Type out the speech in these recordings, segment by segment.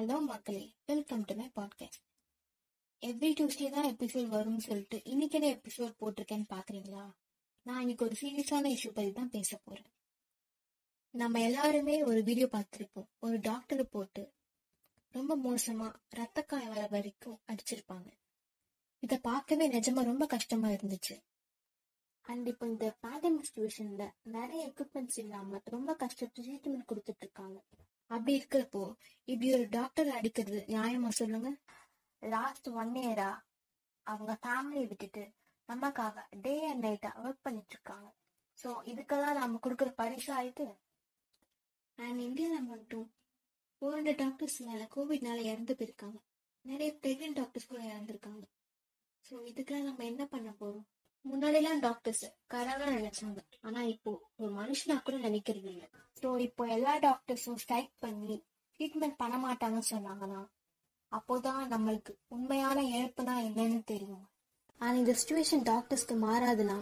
Hello மக்களே. Welcome to my podcast every Tuesday தான் episode வரும்னு சொல்லிட்டு இன்னைக்கு என்ன எபிசோட் போட்டிருக்கேன்னு பாக்குறீங்களா? நான் இன்னைக்கு ஒரு சீரியஸான இஷ்யூ பத்தி தான் பேச போறேன். நம்ம எல்லாருமே ஒரு வீடியோ பார்த்துருப்போம். ஒரு டாக்டர் போட்டு ரொம்ப மோசமா ரத்த காயம் வர வரைக்கும் அடிச்சிருப்பாங்க. இத பார்க்கவே நிஜமா ரொம்ப கஷ்டமா இருந்துச்சு. அண்ட் இப்போ இந்த பேண்டமிக் சுச்சுவேஷன்ல நிறைய எக்யூப்மெண்ட்ஸ் இல்லாம ரொம்ப கஷ்டப்பட்டு ட்ரீட்மெண்ட் கொடுத்துட்டு இருக்காங்க. அப்படி இருக்கிறப்போ இப்படி ஒரு டாக்டர் அடிக்கிறது நியாயமா சொல்லுங்க? லாஸ்ட் ஒன் இயரா அவங்க ஃபேமிலியை விட்டுட்டு நமக்காக டே அண்ட் நைட்டா ஒர்க் பண்ணிட்டு இருக்காங்க. ஸோ இதுக்கெல்லாம் நம்ம கொடுக்குற பரிசா இது? அண்ட் இந்தியாவில் மட்டும் ஃபோர் ஹண்ட்ரட் டாக்டர்ஸ் மேல கோவிட்னால இறந்து போயிருக்காங்க. நிறைய பிரெக்னென்ட் டாக்டர்ஸ் கூட இறந்துருக்காங்க. ஸோ இதுக்கெல்லாம் நம்ம என்ன பண்ண போறோம்? முன்னாடிலாம் டாக்டர்ஸ் கனவா நினைச்சாங்க. ஆனா இப்போ ஒரு மனுஷனா கூட நினைக்கிறது இல்லை. ஸோ இப்போ எல்லா டாக்டர்ஸும் ஸ்ட்ரைக் பண்ணி ட்ரீட்மெண்ட் பண்ண மாட்டாங்கன்னு சொன்னாங்கன்னா அப்போதான் நம்மளுக்கு உண்மையான இழப்பு தான் என்னன்னு தெரியும். ஆனா இந்த சுச்சுவேஷன் டாக்டர்ஸ்க்கு மாறாதுன்னா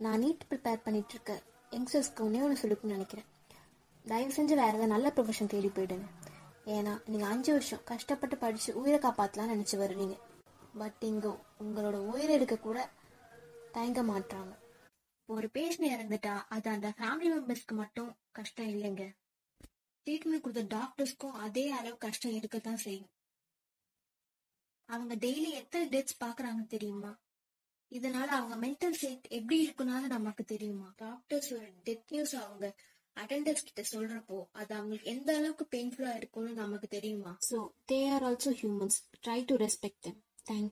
நான் நீட் ப்ரிப்பேர் பண்ணிட்டு இருக்க யங்ஸ்டர்ஸ்க்கு ஒன்னே ஒன்று சொல்லிக்கணும்னு நினைக்கிறேன். தயவு செஞ்சு வேற ஏதாவது நல்ல ப்ரொஃபஷன் தேடி போயிடுங்க. ஏன்னா நீங்க அஞ்சு வருஷம் கஷ்டப்பட்டு படிச்சு உயிரை காப்பாத்தலாம் நினைச்சு வருவீங்க. பட் இங்க உங்களோட உயிரை எடுக்க கூட தயங்க மாட்டாங்க. ஒரு பேஷண்ட் இறந்துட்டா அது அந்த ஃபேமிலி மெம்பர்ஸ்க்கு மட்டும் கஷ்டம் இல்லைங்க. ட்ரீட்மெண்ட் கொடுத்த டாக்டர்ஸ்க்கும் அதே அளவு கஷ்டம் இருக்கத்தான் செய்யும். அவங்க டெய்லி எத்தனை டெத்ஸ் பாக்குறாங்க தெரியுமா? இதனால அவங்க மென்டல் ஸ்டேட் எப்படி இருக்குனாலும் நமக்கு தெரியுமா? டாக்டர்ஸ் ஒரு டெத் நியூஸ் அவங்க அட்டண்டர்ஸ் கிட்ட சொல்றப்போ அது அவங்களுக்கு எந்த அளவுக்கு பெயின்ஃபுல்லா இருக்கும்னு நமக்கு தெரியுமா? So they are also humans try to respect them